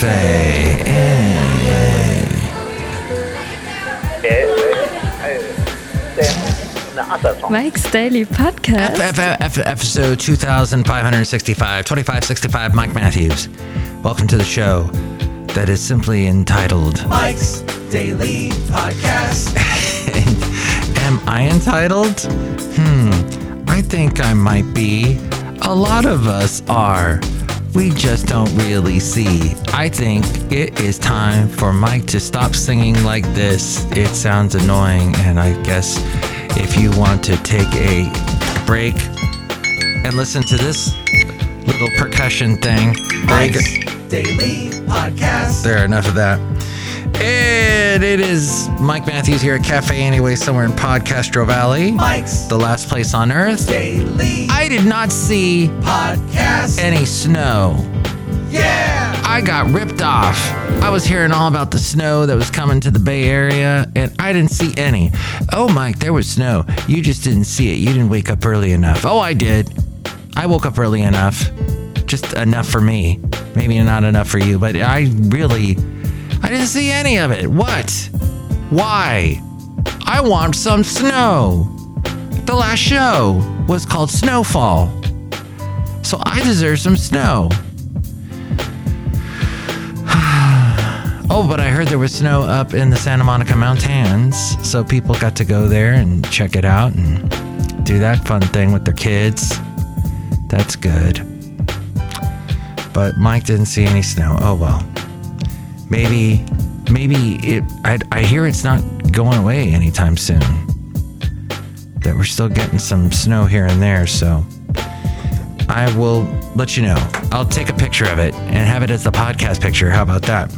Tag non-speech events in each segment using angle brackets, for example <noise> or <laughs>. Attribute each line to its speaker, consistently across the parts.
Speaker 1: Cafe.
Speaker 2: Mike's Daily Podcast.
Speaker 1: F- F- F- episode 2565, 2565, Mike Matthews. Welcome to the show that is simply entitled
Speaker 3: Mike's Daily Podcast. <laughs>
Speaker 1: Am I entitled? Hmm, I think I might be. A lot of us are. We just don't really see. I think it is time for Mike to stop singing like this. It sounds annoying, and I guess if you want to take a break and listen to this little percussion thing, there you.
Speaker 3: Mike's Daily Podcast.
Speaker 1: There, enough of that. And it is Mike Matthews here at Cafe Anyway, somewhere in Podcastro Valley,
Speaker 3: Mike's
Speaker 1: the last place on earth.
Speaker 3: Daily
Speaker 1: I did not see
Speaker 3: Podcast.
Speaker 1: any snow.
Speaker 3: Yeah.
Speaker 1: I got ripped off. I was hearing all about the snow that was coming to the Bay Area, and I didn't see any. Oh, Mike, there was snow. You just didn't see it. You didn't wake up early enough. Oh, I did. I woke up early enough. Just enough for me. Maybe not enough for you, but I really. I didn't see any of it. What? Why? I want some snow. The last show was called Snowfall. So I deserve some snow. <sighs> Oh, but I heard there was snow up in the Santa Monica Mountains, so people got to go there and check it out and do that fun thing with their kids. That's good. But Mike didn't see any snow. Oh well. Maybe, maybe it. I, I hear it's not going away anytime soon. That we're still getting some snow here and there, so I will let you know. I'll take a picture of it and have it as the podcast picture. How about that?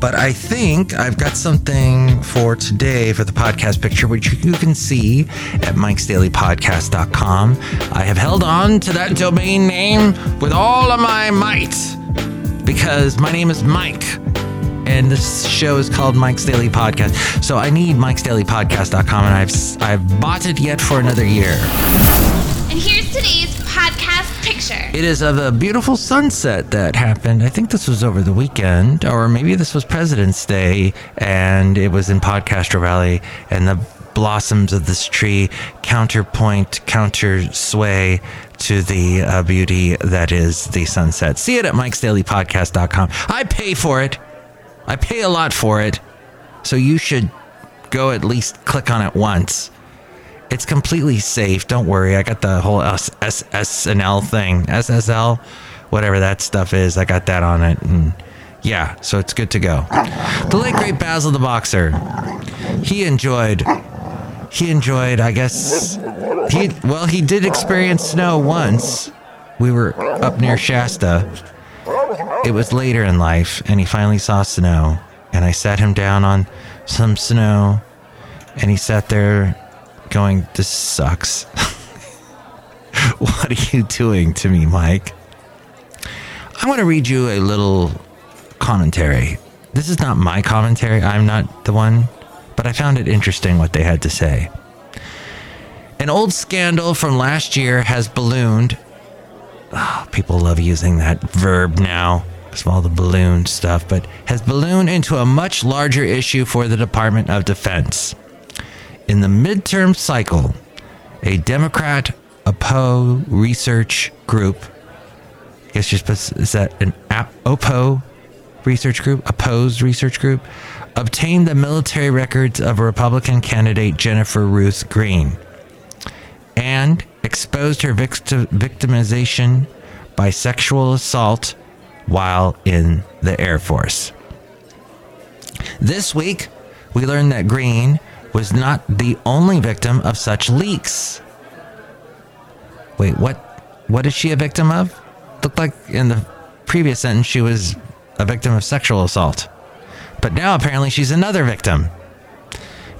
Speaker 1: But I think I've got something for today for the podcast picture, which you can see at mikesdailypodcast.com. I have held on to that domain name with all of my might because my name is Mike. And this show is called Mike's Daily Podcast. So I need mikesdailypodcast.com and I've I've bought it yet for another year.
Speaker 4: And here's today's podcast picture.
Speaker 1: It is of a beautiful sunset that happened. I think this was over the weekend, or maybe this was President's Day, and it was in Podcastro Valley, and the blossoms of this tree counterpoint, counter sway to the uh, beauty that is the sunset. See it at mikesdailypodcast.com. I pay for it. I pay a lot for it. So you should go at least click on it once. It's completely safe. Don't worry. I got the whole SSNL thing, SSL, whatever that stuff is. I got that on it. And yeah, so it's good to go. The late great Basil the Boxer. He enjoyed. He enjoyed. I guess. He well, he did experience snow once. We were up near Shasta. It was later in life, and he finally saw snow. And I sat him down on some snow, and he sat there going, This sucks. <laughs> what are you doing to me, Mike? I want to read you a little commentary. This is not my commentary, I'm not the one, but I found it interesting what they had to say. An old scandal from last year has ballooned. Ah, people love using that verb now because of all the balloon stuff, but has ballooned into a much larger issue for the Department of Defense. In the midterm cycle, a Democrat Oppo research group, I guess you're supposed is that an Oppo research group, opposed research group, obtained the military records of Republican candidate, Jennifer Ruth Green, and exposed her victim, victimization by sexual assault while in the Air Force. This week, we learned that Green was not the only victim of such leaks. Wait, what? What is she a victim of? Looked like in the previous sentence she was a victim of sexual assault. But now apparently she's another victim.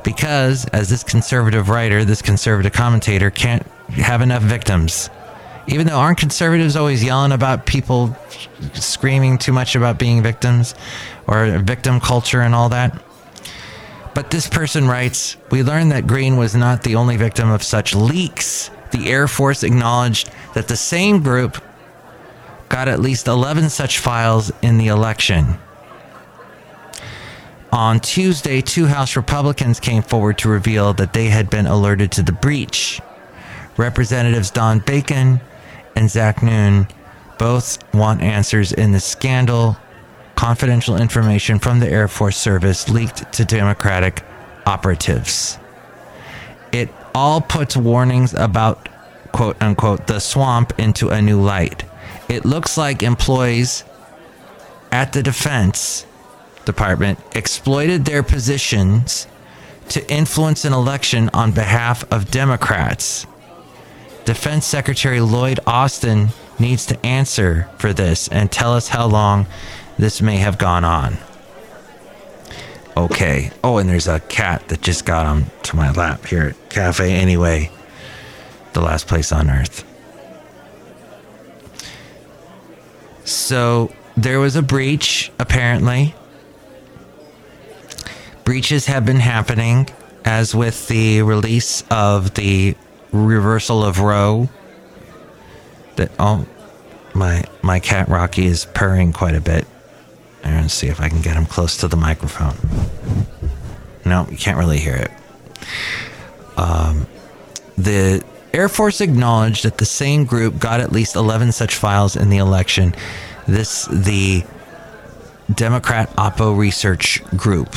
Speaker 1: Because, as this conservative writer, this conservative commentator can't have enough victims. Even though aren't conservatives always yelling about people screaming too much about being victims or victim culture and all that? But this person writes We learned that Green was not the only victim of such leaks. The Air Force acknowledged that the same group got at least 11 such files in the election. On Tuesday, two House Republicans came forward to reveal that they had been alerted to the breach. Representatives Don Bacon and Zach Nunn both want answers in the scandal. Confidential information from the Air Force Service leaked to Democratic operatives. It all puts warnings about quote unquote the swamp into a new light. It looks like employees at the Defense Department exploited their positions to influence an election on behalf of Democrats. Defense Secretary Lloyd Austin needs to answer for this and tell us how long this may have gone on. Okay. Oh, and there's a cat that just got onto my lap here at Cafe Anyway, the last place on earth. So there was a breach, apparently. Breaches have been happening, as with the release of the reversal of Roe. That oh, my my cat Rocky is purring quite a bit. I'm gonna see if I can get him close to the microphone. No, you can't really hear it. Um, the Air Force acknowledged that the same group got at least 11 such files in the election. This, the Democrat Oppo Research Group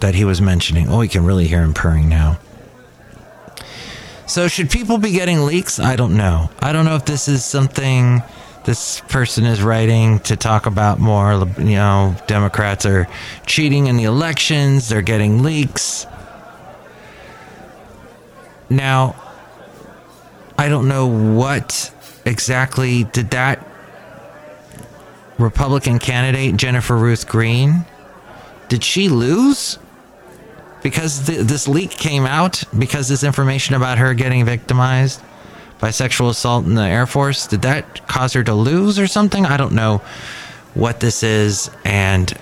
Speaker 1: that he was mentioning. Oh, you can really hear him purring now. So, should people be getting leaks? I don't know. I don't know if this is something this person is writing to talk about more. You know, Democrats are cheating in the elections, they're getting leaks. Now, I don't know what exactly did that Republican candidate, Jennifer Ruth Green, did she lose? Because th- this leak came out, because this information about her getting victimized by sexual assault in the Air Force, did that cause her to lose or something? I don't know what this is. And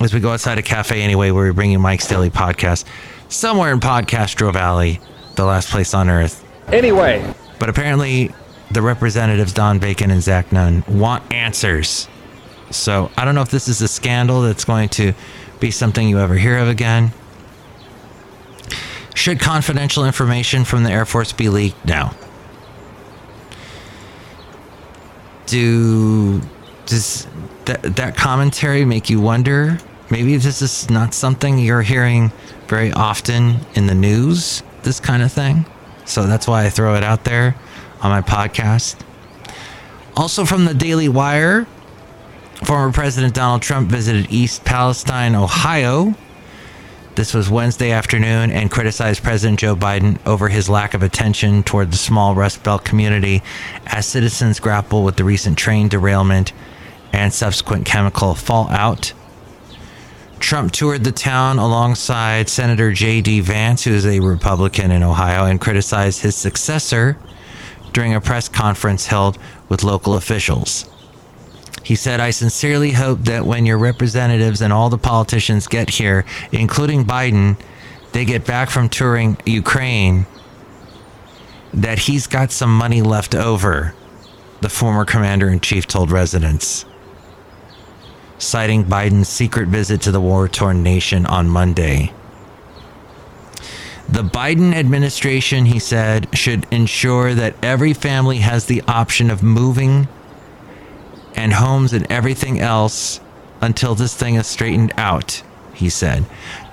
Speaker 1: as we go outside a cafe anyway, where we bring you Mike's Daily Podcast, somewhere in Podcastro Valley, the last place on earth.
Speaker 2: Anyway,
Speaker 1: But apparently, the representatives, Don Bacon and Zach Nunn, want answers. So I don't know if this is a scandal that's going to be something you ever hear of again. Should confidential information from the Air Force be leaked? No. Do does that that commentary make you wonder? Maybe this is not something you're hearing very often in the news. This kind of thing. So that's why I throw it out there on my podcast. Also from the Daily Wire, former President Donald Trump visited East Palestine, Ohio. This was Wednesday afternoon and criticized President Joe Biden over his lack of attention toward the small Rust Belt community as citizens grapple with the recent train derailment and subsequent chemical fallout. Trump toured the town alongside Senator J.D. Vance, who is a Republican in Ohio, and criticized his successor during a press conference held with local officials. He said, I sincerely hope that when your representatives and all the politicians get here, including Biden, they get back from touring Ukraine, that he's got some money left over, the former commander in chief told residents, citing Biden's secret visit to the war torn nation on Monday. The Biden administration, he said, should ensure that every family has the option of moving and homes and everything else until this thing is straightened out, he said.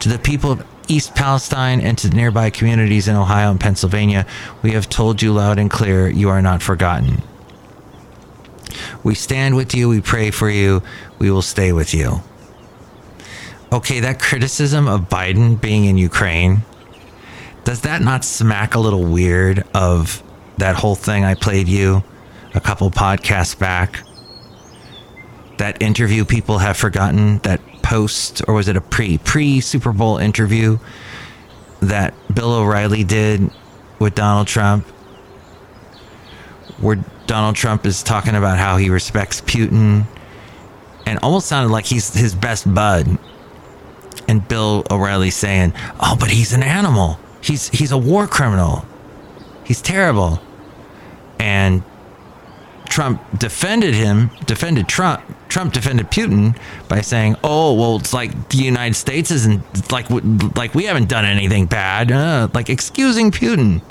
Speaker 1: To the people of East Palestine and to nearby communities in Ohio and Pennsylvania, we have told you loud and clear you are not forgotten. We stand with you, we pray for you, we will stay with you. Okay, that criticism of Biden being in Ukraine, does that not smack a little weird of that whole thing I played you a couple podcasts back? That interview people have forgotten, that post, or was it a pre pre Super Bowl interview that Bill O'Reilly did with Donald Trump, where Donald Trump is talking about how he respects Putin and almost sounded like he's his best bud. And Bill O'Reilly saying, "Oh, but he's an animal. He's he's a war criminal. He's terrible." And Trump defended him, defended Trump. Trump defended Putin by saying, "Oh, well, it's like the United States isn't like like we haven't done anything bad," uh, like excusing Putin.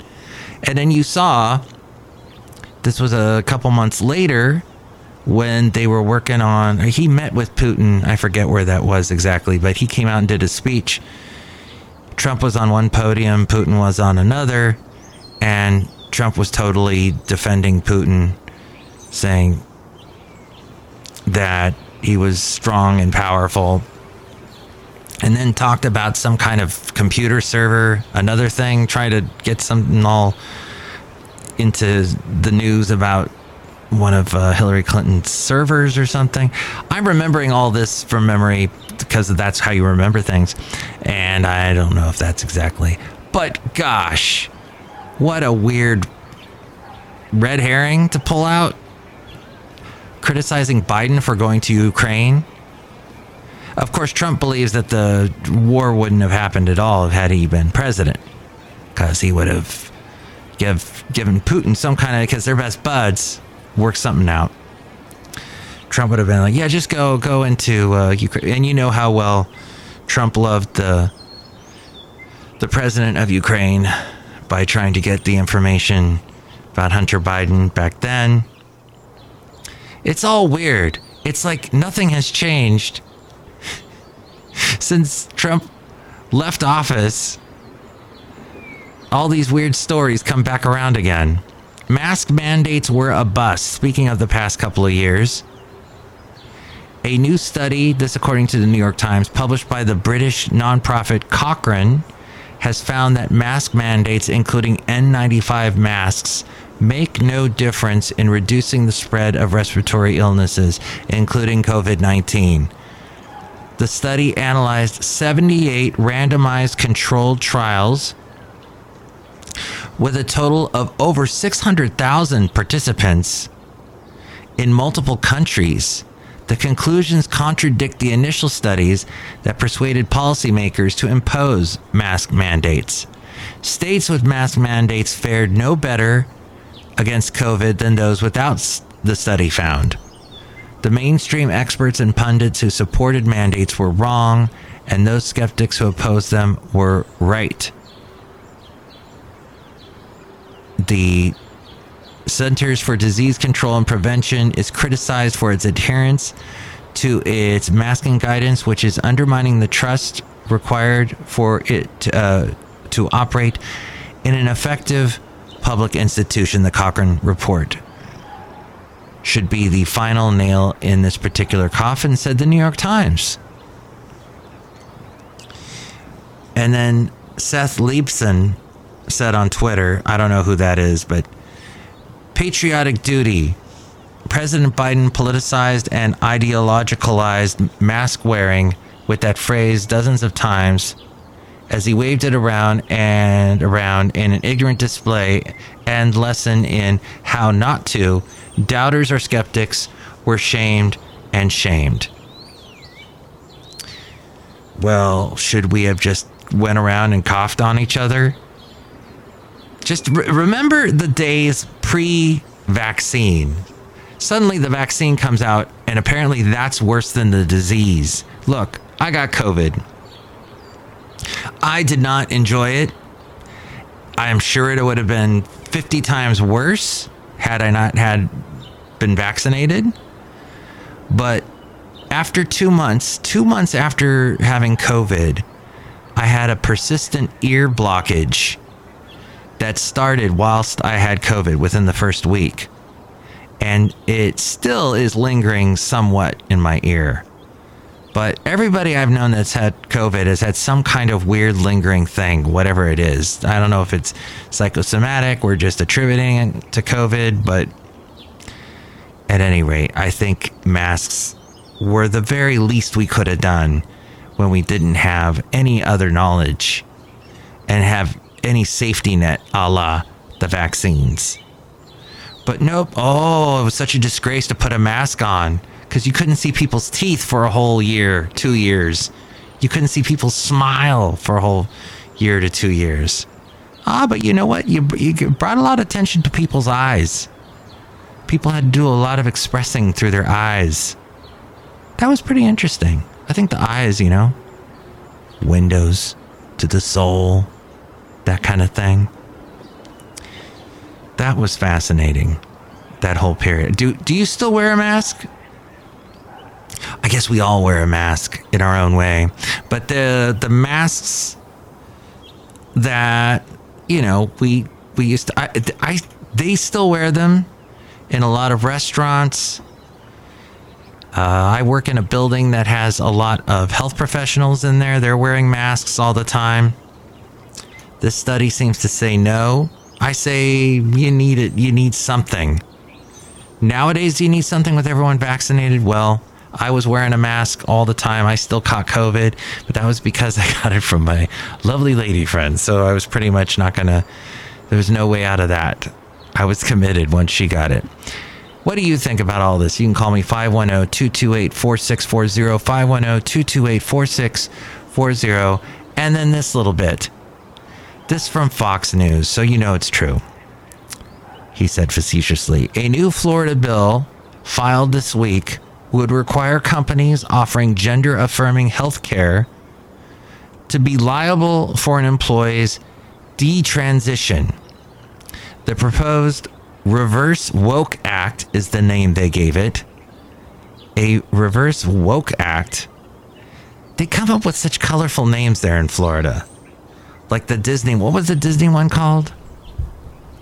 Speaker 1: And then you saw this was a couple months later when they were working on. He met with Putin. I forget where that was exactly, but he came out and did a speech. Trump was on one podium, Putin was on another, and Trump was totally defending Putin, saying that he was strong and powerful. And then talked about some kind of computer server, another thing, trying to get something all into the news about one of uh, Hillary Clinton's servers or something. I'm remembering all this from memory because that's how you remember things. And I don't know if that's exactly. But gosh, what a weird red herring to pull out. Criticizing Biden for going to Ukraine. Of course, Trump believes that the war wouldn't have happened at all had he been president because he would have give given Putin some kind of because they're best buds, work something out. Trump would have been like, "Yeah, just go go into uh, Ukraine," and you know how well Trump loved the the president of Ukraine by trying to get the information about Hunter Biden back then. It's all weird. It's like nothing has changed <laughs> since Trump left office all these weird stories come back around again. Mask mandates were a bust, speaking of the past couple of years. A new study, this according to the New York Times, published by the British nonprofit Cochrane, has found that mask mandates, including N95 masks, make no difference in reducing the spread of respiratory illnesses, including COVID 19. The study analyzed 78 randomized controlled trials with a total of over 600,000 participants in multiple countries. The conclusions contradict the initial studies that persuaded policymakers to impose mask mandates. States with mask mandates fared no better against COVID than those without the study found. The mainstream experts and pundits who supported mandates were wrong, and those skeptics who opposed them were right. The Centers for Disease Control and Prevention is criticized for its adherence to its masking guidance, which is undermining the trust required for it uh, to operate in an effective public institution, the Cochrane report. Should be the final nail in this particular coffin, said the New York Times. And then Seth Leibsohn said on Twitter, I don't know who that is, but patriotic duty. President Biden politicized and ideologicalized mask wearing with that phrase dozens of times as he waved it around and around in an ignorant display and lesson in how not to. Doubters or skeptics were shamed and shamed. Well, should we have just went around and coughed on each other? Just re- remember the days pre vaccine. Suddenly the vaccine comes out, and apparently that's worse than the disease. Look, I got COVID. I did not enjoy it. I am sure it would have been 50 times worse had I not had been vaccinated. But after two months, two months after having COVID, I had a persistent ear blockage that started whilst I had COVID within the first week. And it still is lingering somewhat in my ear. But everybody I've known that's had COVID has had some kind of weird lingering thing, whatever it is. I don't know if it's psychosomatic, we're just attributing it to COVID, but at any rate, I think masks were the very least we could have done when we didn't have any other knowledge and have any safety net a la the vaccines. But nope. Oh, it was such a disgrace to put a mask on because you couldn't see people's teeth for a whole year, two years. You couldn't see people smile for a whole year to two years. Ah, but you know what? You, you brought a lot of attention to people's eyes. People had to do a lot of expressing through their eyes. That was pretty interesting. I think the eyes, you know, windows to the soul, that kind of thing. That was fascinating. That whole period. Do do you still wear a mask? I guess we all wear a mask in our own way. But the the masks that you know we we used to I, I they still wear them in a lot of restaurants. Uh, I work in a building that has a lot of health professionals in there. They're wearing masks all the time. This study seems to say no. I say you need it. You need something. Nowadays, you need something with everyone vaccinated? Well, I was wearing a mask all the time. I still caught COVID, but that was because <laughs> I got it from my lovely lady friend. So I was pretty much not going to, there was no way out of that. I was committed once she got it. What do you think about all this? You can call me 510 228 4640, 510 228 4640, and then this little bit. This from Fox News, so you know it's true. He said facetiously A new Florida bill filed this week would require companies offering gender affirming health care to be liable for an employee's detransition. The proposed Reverse Woke Act is the name they gave it. A Reverse Woke Act. They come up with such colorful names there in Florida. Like the Disney, what was the Disney one called?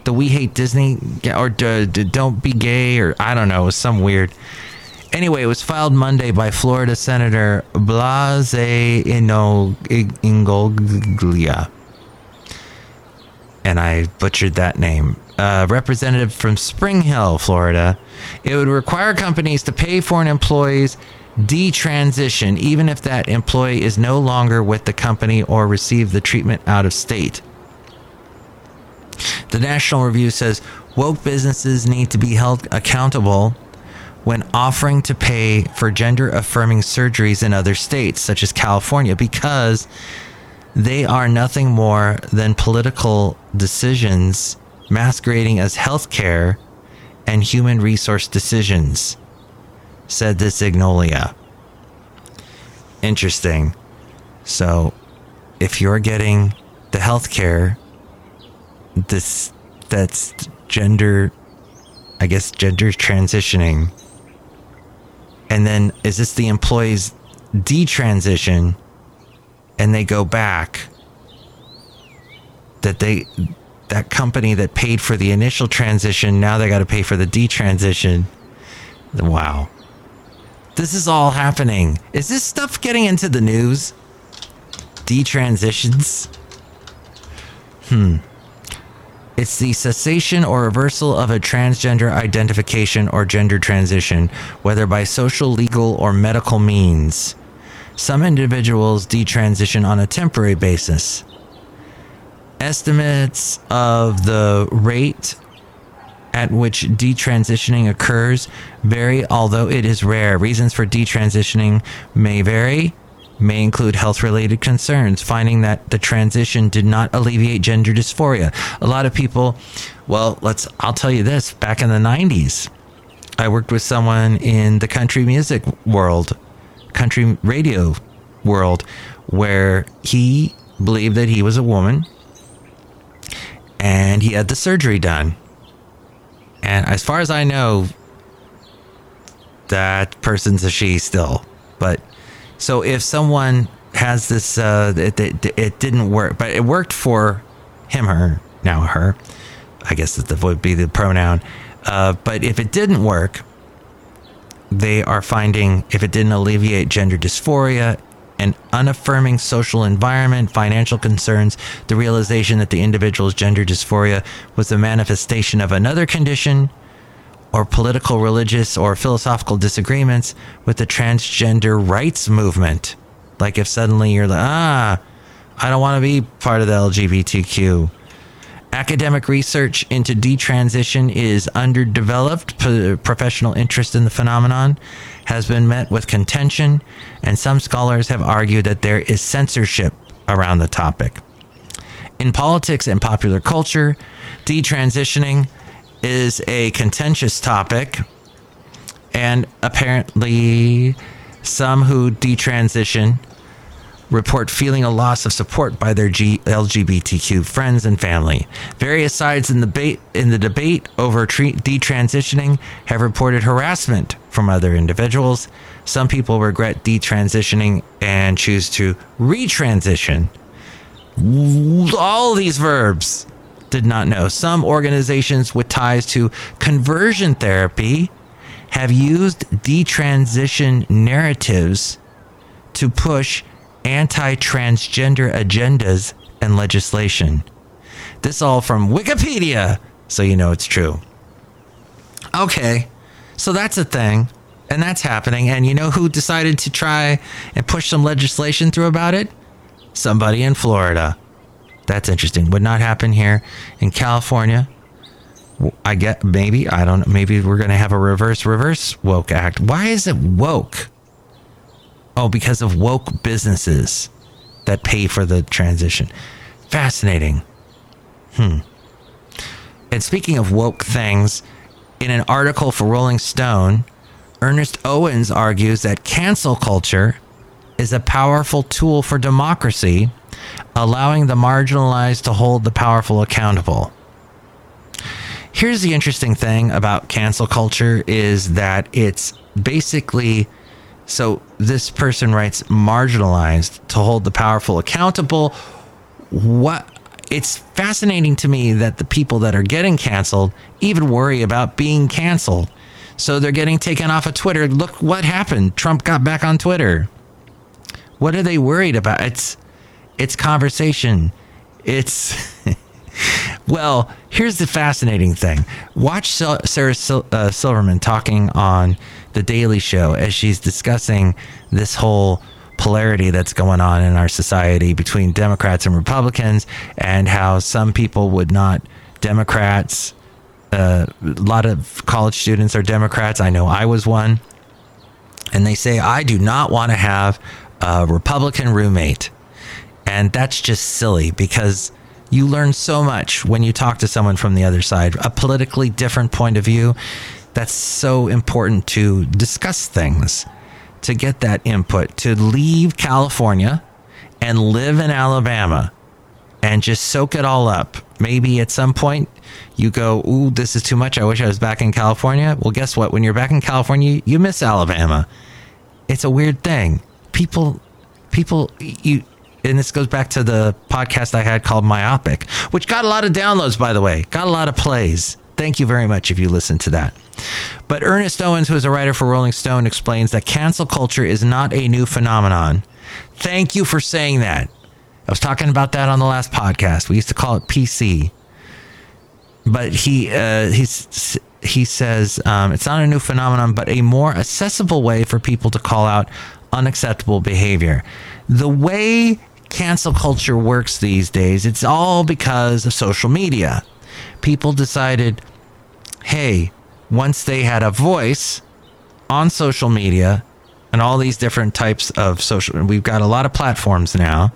Speaker 1: The We Hate Disney or Don't Be Gay or I don't know, some weird. Anyway, it was filed Monday by Florida Senator Blase Ingoglia. And I butchered that name. Representative from Spring Hill, Florida. It would require companies to pay for an employee's detransition, even if that employee is no longer with the company or receive the treatment out of state. The National Review says woke businesses need to be held accountable when offering to pay for gender affirming surgeries in other states, such as California, because they are nothing more than political decisions masquerading as healthcare and human resource decisions, said the Signolia. Interesting. So, if you're getting the healthcare, this that's gender, I guess gender transitioning, and then is this the employee's detransition, and they go back? That they that company that paid for the initial transition now they got to pay for the detransition. Wow. This is all happening. Is this stuff getting into the news? Detransitions? Hmm. It's the cessation or reversal of a transgender identification or gender transition, whether by social, legal, or medical means. Some individuals detransition on a temporary basis. Estimates of the rate at which detransitioning occurs vary, although it is rare. Reasons for detransitioning may vary, may include health related concerns, finding that the transition did not alleviate gender dysphoria. A lot of people, well, let's, I'll tell you this back in the 90s, I worked with someone in the country music world, country radio world, where he believed that he was a woman and he had the surgery done. And as far as I know, that person's a she still. But so if someone has this, uh, it, it, it didn't work, but it worked for him, her, now her. I guess that would be the pronoun. Uh, but if it didn't work, they are finding if it didn't alleviate gender dysphoria, an unaffirming social environment, financial concerns, the realization that the individual's gender dysphoria was a manifestation of another condition, or political, religious, or philosophical disagreements with the transgender rights movement. Like if suddenly you're like, ah, I don't want to be part of the LGBTQ. Academic research into detransition is underdeveloped. P- professional interest in the phenomenon has been met with contention, and some scholars have argued that there is censorship around the topic. In politics and popular culture, detransitioning is a contentious topic, and apparently, some who detransition report feeling a loss of support by their G- LGBTQ friends and family. Various sides in the debate in the debate over tre- detransitioning have reported harassment from other individuals. Some people regret detransitioning and choose to retransition. All these verbs did not know. Some organizations with ties to conversion therapy have used detransition narratives to push anti transgender agendas and legislation. This all from Wikipedia, so you know it's true. Okay, so that's a thing, and that's happening. And you know who decided to try and push some legislation through about it? Somebody in Florida. That's interesting. Would not happen here in California. I get maybe I don't. Maybe we're gonna have a reverse reverse woke act. Why is it woke? Oh, because of woke businesses that pay for the transition. Fascinating. Hmm. And speaking of woke things, in an article for Rolling Stone, Ernest Owens argues that cancel culture is a powerful tool for democracy, allowing the marginalized to hold the powerful accountable. Here's the interesting thing about cancel culture is that it's basically so this person writes marginalized to hold the powerful accountable. What it's fascinating to me that the people that are getting canceled even worry about being canceled. So they're getting taken off of Twitter. Look what happened. Trump got back on Twitter. What are they worried about? It's it's conversation. It's <laughs> well, here's the fascinating thing. Watch Sarah Sil- uh, Silverman talking on the Daily Show as she's discussing this whole polarity that's going on in our society between Democrats and Republicans, and how some people would not Democrats. Uh, a lot of college students are Democrats. I know I was one. And they say, I do not want to have a Republican roommate. And that's just silly because you learn so much when you talk to someone from the other side, a politically different point of view. That's so important to discuss things, to get that input, to leave California and live in Alabama and just soak it all up. Maybe at some point you go, Ooh, this is too much. I wish I was back in California. Well, guess what? When you're back in California, you miss Alabama. It's a weird thing. People, people, you, and this goes back to the podcast I had called Myopic, which got a lot of downloads, by the way, got a lot of plays. Thank you very much if you listened to that. But Ernest Owens, who is a writer for Rolling Stone, explains that cancel culture is not a new phenomenon. Thank you for saying that. I was talking about that on the last podcast. We used to call it PC. But he uh, he's, he says um, it's not a new phenomenon, but a more accessible way for people to call out unacceptable behavior. The way cancel culture works these days, it's all because of social media. People decided, hey, once they had a voice on social media and all these different types of social, we've got a lot of platforms now.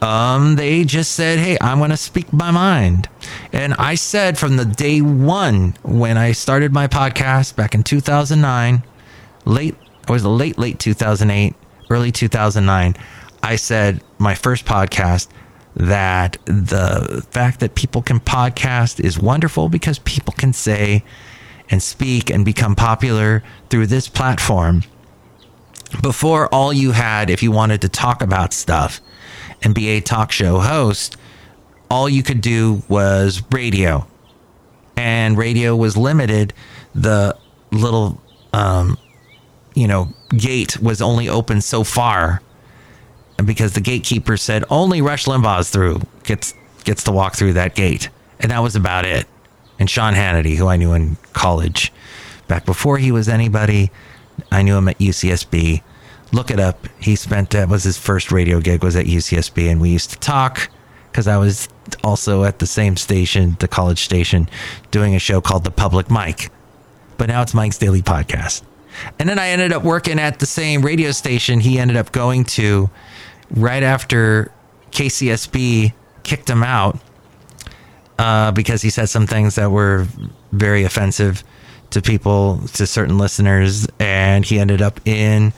Speaker 1: Um, they just said, "Hey, I'm going to speak my mind," and I said from the day one when I started my podcast back in 2009, late, it was late, late 2008, early 2009. I said my first podcast that the fact that people can podcast is wonderful because people can say and speak and become popular through this platform. Before, all you had, if you wanted to talk about stuff and be a talk show host, all you could do was radio. And radio was limited. The little, um, you know, gate was only open so far because the gatekeeper said only Rush Limbaugh's through gets gets to walk through that gate, and that was about it. And Sean Hannity, who I knew in college, back before he was anybody, I knew him at UCSB. Look it up. He spent that was his first radio gig was at UCSB, and we used to talk because I was also at the same station, the college station, doing a show called The Public Mic. But now it's Mike's Daily Podcast. And then I ended up working at the same radio station he ended up going to right after KCSB kicked him out. uh, because he said some things that were very offensive to people, to certain listeners, and he ended up in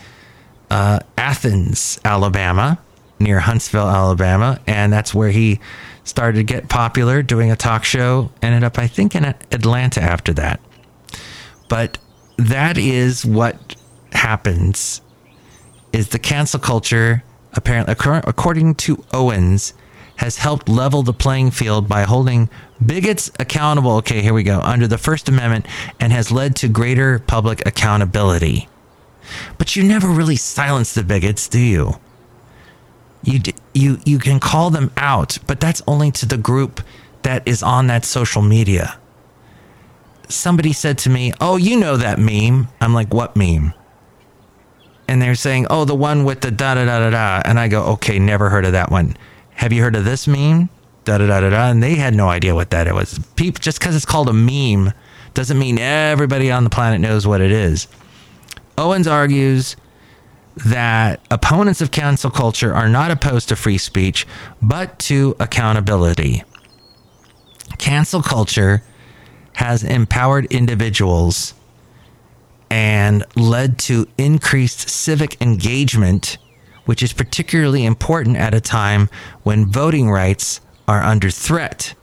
Speaker 1: uh, Athens, Alabama, near Huntsville, Alabama, and that's where he started to get popular doing a talk show. Ended up, I think, in Atlanta after that. But that is what happens. Is the cancel culture apparently, according to Owens, has helped level the playing field by holding bigots accountable. Okay, here we go. Under the First Amendment, and has led to greater public accountability. But you never really silence the bigots, do you? You you you can call them out, but that's only to the group that is on that social media. Somebody said to me, "Oh, you know that meme." I'm like, "What meme?" And they're saying, "Oh, the one with the da da da da da." And I go, "Okay, never heard of that one." Have you heard of this meme? Da da da da da. And they had no idea what that it was. People, just because it's called a meme doesn't mean everybody on the planet knows what it is. Owens argues that opponents of cancel culture are not opposed to free speech, but to accountability. Cancel culture has empowered individuals and led to increased civic engagement, which is particularly important at a time when voting rights are under threat.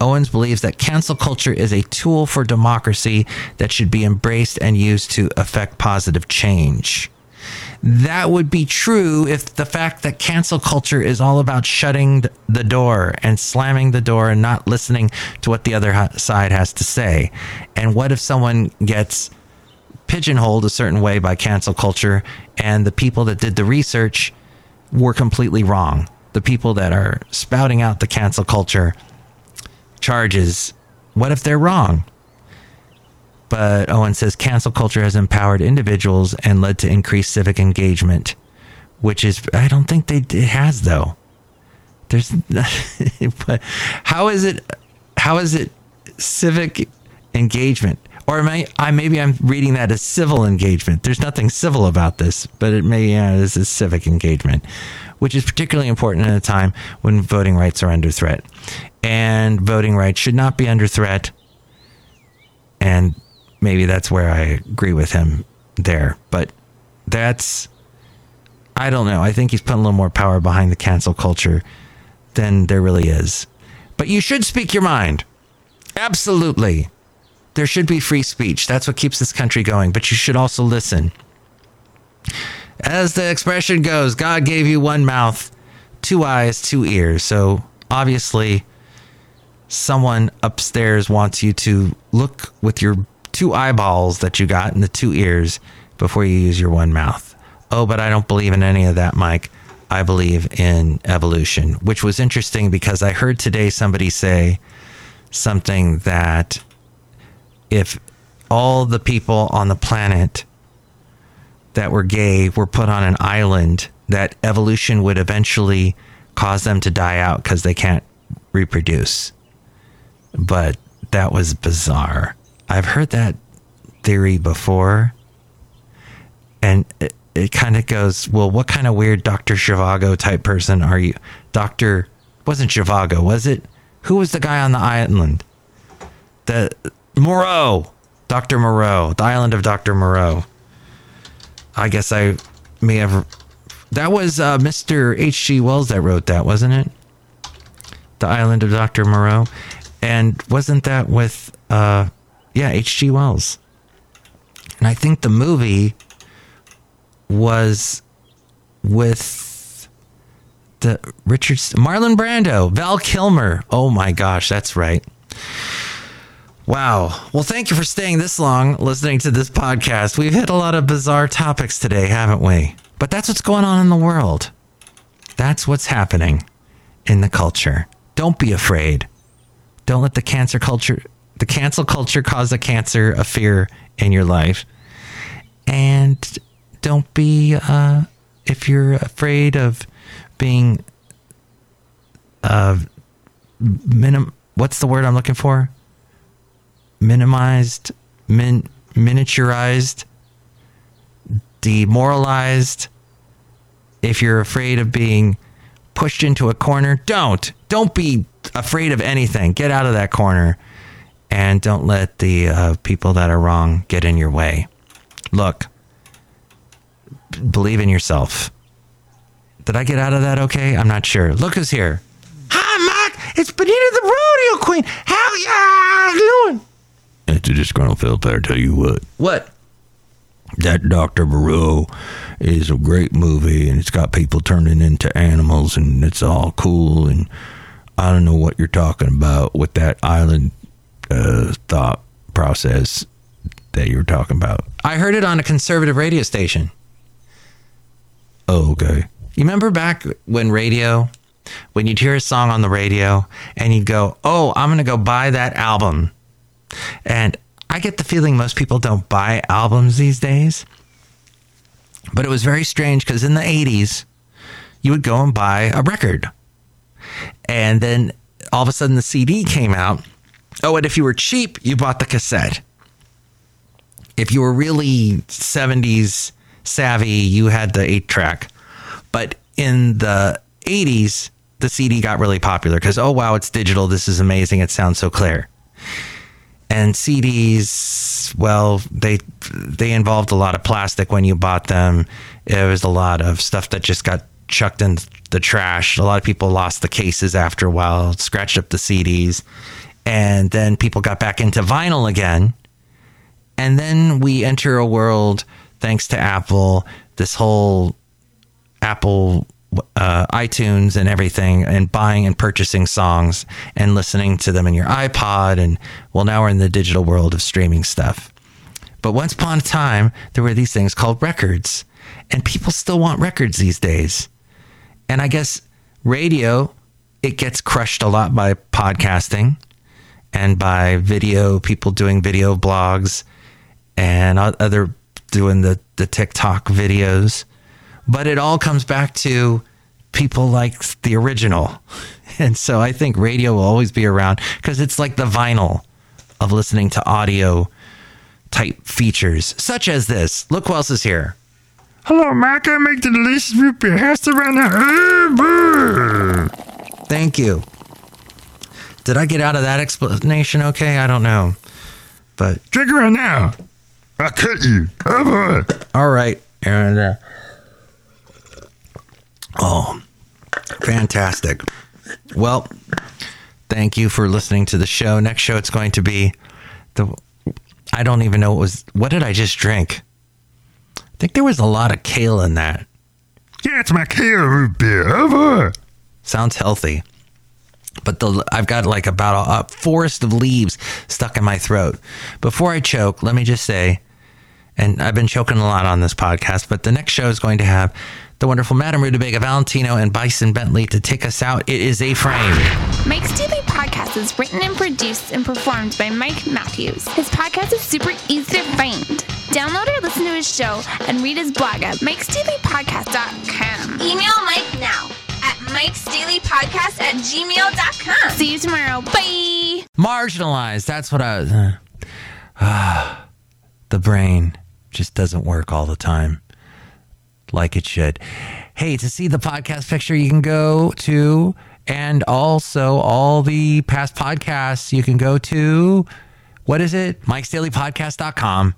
Speaker 1: Owens believes that cancel culture is a tool for democracy that should be embraced and used to affect positive change. That would be true if the fact that cancel culture is all about shutting the door and slamming the door and not listening to what the other side has to say. And what if someone gets pigeonholed a certain way by cancel culture and the people that did the research were completely wrong? The people that are spouting out the cancel culture charges, what if they're wrong? But Owen says cancel culture has empowered individuals and led to increased civic engagement, which is, I don't think they, it has though. There's, <laughs> but how is it, how is it civic engagement? Or I, I, maybe I'm reading that as civil engagement. There's nothing civil about this, but it may, yeah, this is civic engagement, which is particularly important at a time when voting rights are under threat. And voting rights should not be under threat. And maybe that's where I agree with him there. But that's, I don't know. I think he's putting a little more power behind the cancel culture than there really is. But you should speak your mind. Absolutely. There should be free speech. That's what keeps this country going. But you should also listen. As the expression goes, God gave you one mouth, two eyes, two ears. So obviously, someone upstairs wants you to look with your two eyeballs that you got and the two ears before you use your one mouth. Oh, but I don't believe in any of that, Mike. I believe in evolution, which was interesting because I heard today somebody say something that if all the people on the planet that were gay were put on an island, that evolution would eventually cause them to die out because they can't reproduce. But that was bizarre. I've heard that theory before. And it, it kind of goes, well, what kind of weird Dr. Zhivago type person are you? Dr. wasn't Zhivago, was it? Who was the guy on the island? The Moreau. Dr. Moreau. The island of Dr. Moreau. I guess I may have. That was uh, Mr. H.G. Wells that wrote that, wasn't it? The island of Dr. Moreau. And wasn't that with. Uh, yeah, H.G. Wells. And I think the movie was with the Richard Marlon Brando, Val Kilmer. Oh my gosh, that's right. Wow. Well, thank you for staying this long listening to this podcast. We've hit a lot of bizarre topics today, haven't we? But that's what's going on in the world. That's what's happening in the culture. Don't be afraid. Don't let the cancer culture the cancel culture caused a cancer, a fear in your life. And don't be, uh, if you're afraid of being, uh, minim, what's the word I'm looking for? Minimized, min, miniaturized, demoralized. If you're afraid of being pushed into a corner, don't. Don't be afraid of anything, get out of that corner and don't let the uh, people that are wrong get in your way. Look, believe in yourself. Did I get out of that okay? I'm not sure. Look who's here. Hi, Mike. It's Benita the Rodeo Queen. How you doing? It's a disgruntled Phil better tell you what. What? That Dr. Moreau is a great movie and it's got people turning into animals and it's all cool and I don't know what you're talking about with that island uh, thought process that you were talking about. I heard it on a conservative radio station. Oh, okay. You remember back when radio, when you'd hear a song on the radio and you'd go, Oh, I'm going to go buy that album. And I get the feeling most people don't buy albums these days. But it was very strange because in the 80s, you would go and buy a record. And then all of a sudden the CD came out. Oh, and if you were cheap, you bought the cassette. If you were really 70s savvy, you had the 8 track. But in the 80s, the CD got really popular because, oh, wow, it's digital. This is amazing. It sounds so clear. And CDs, well, they they involved a lot of plastic when you bought them. It was a lot of stuff that just got chucked in the trash. A lot of people lost the cases after a while, scratched up the CDs. And then people got back into vinyl again. And then we enter a world, thanks to Apple, this whole Apple uh, iTunes and everything, and buying and purchasing songs and listening to them in your iPod. And well, now we're in the digital world of streaming stuff. But once upon a time, there were these things called records, and people still want records these days. And I guess radio, it gets crushed a lot by podcasting and by video, people doing video blogs and other doing the, the TikTok videos. But it all comes back to people like the original. <laughs> And so I think radio will always be around because it's like the vinyl of listening to audio type features, such as this. Look who else is here.
Speaker 2: Hello, Mac. I make the delicious root beer. How's the right now?
Speaker 1: Thank you. Did I get out of that explanation okay? I don't know. But
Speaker 2: Drink right now. I'll cut you. Oh, boy.
Speaker 1: all right. And uh, oh, fantastic. Well, thank you for listening to the show. Next show it's going to be the I don't even know what was what did I just drink? I think there was a lot of kale in that.
Speaker 2: Yeah, it's my kale root beer. Boy.
Speaker 1: Sounds healthy. But the I've got like about a, a forest of leaves stuck in my throat. Before I choke, let me just say, and I've been choking a lot on this podcast, but the next show is going to have the wonderful Madame Rutabaga Valentino and Bison Bentley to take us out. It is a frame.
Speaker 4: Mike's Daily Podcast is written and produced and performed by Mike Matthews. His podcast is super easy to find. Download or listen to his show and read his blog at mikesdailypodcast.com.
Speaker 5: Email Mike now at Mike's Daily Podcast at gmail.com.
Speaker 4: See you tomorrow. Bye.
Speaker 1: Marginalized. That's what I was. Uh, <sighs> the brain just doesn't work all the time like it should. Hey, to see the podcast picture, you can go to, and also all the past podcasts, you can go to, what is it? Mike's Daily Mike'sDailyPodcast.com.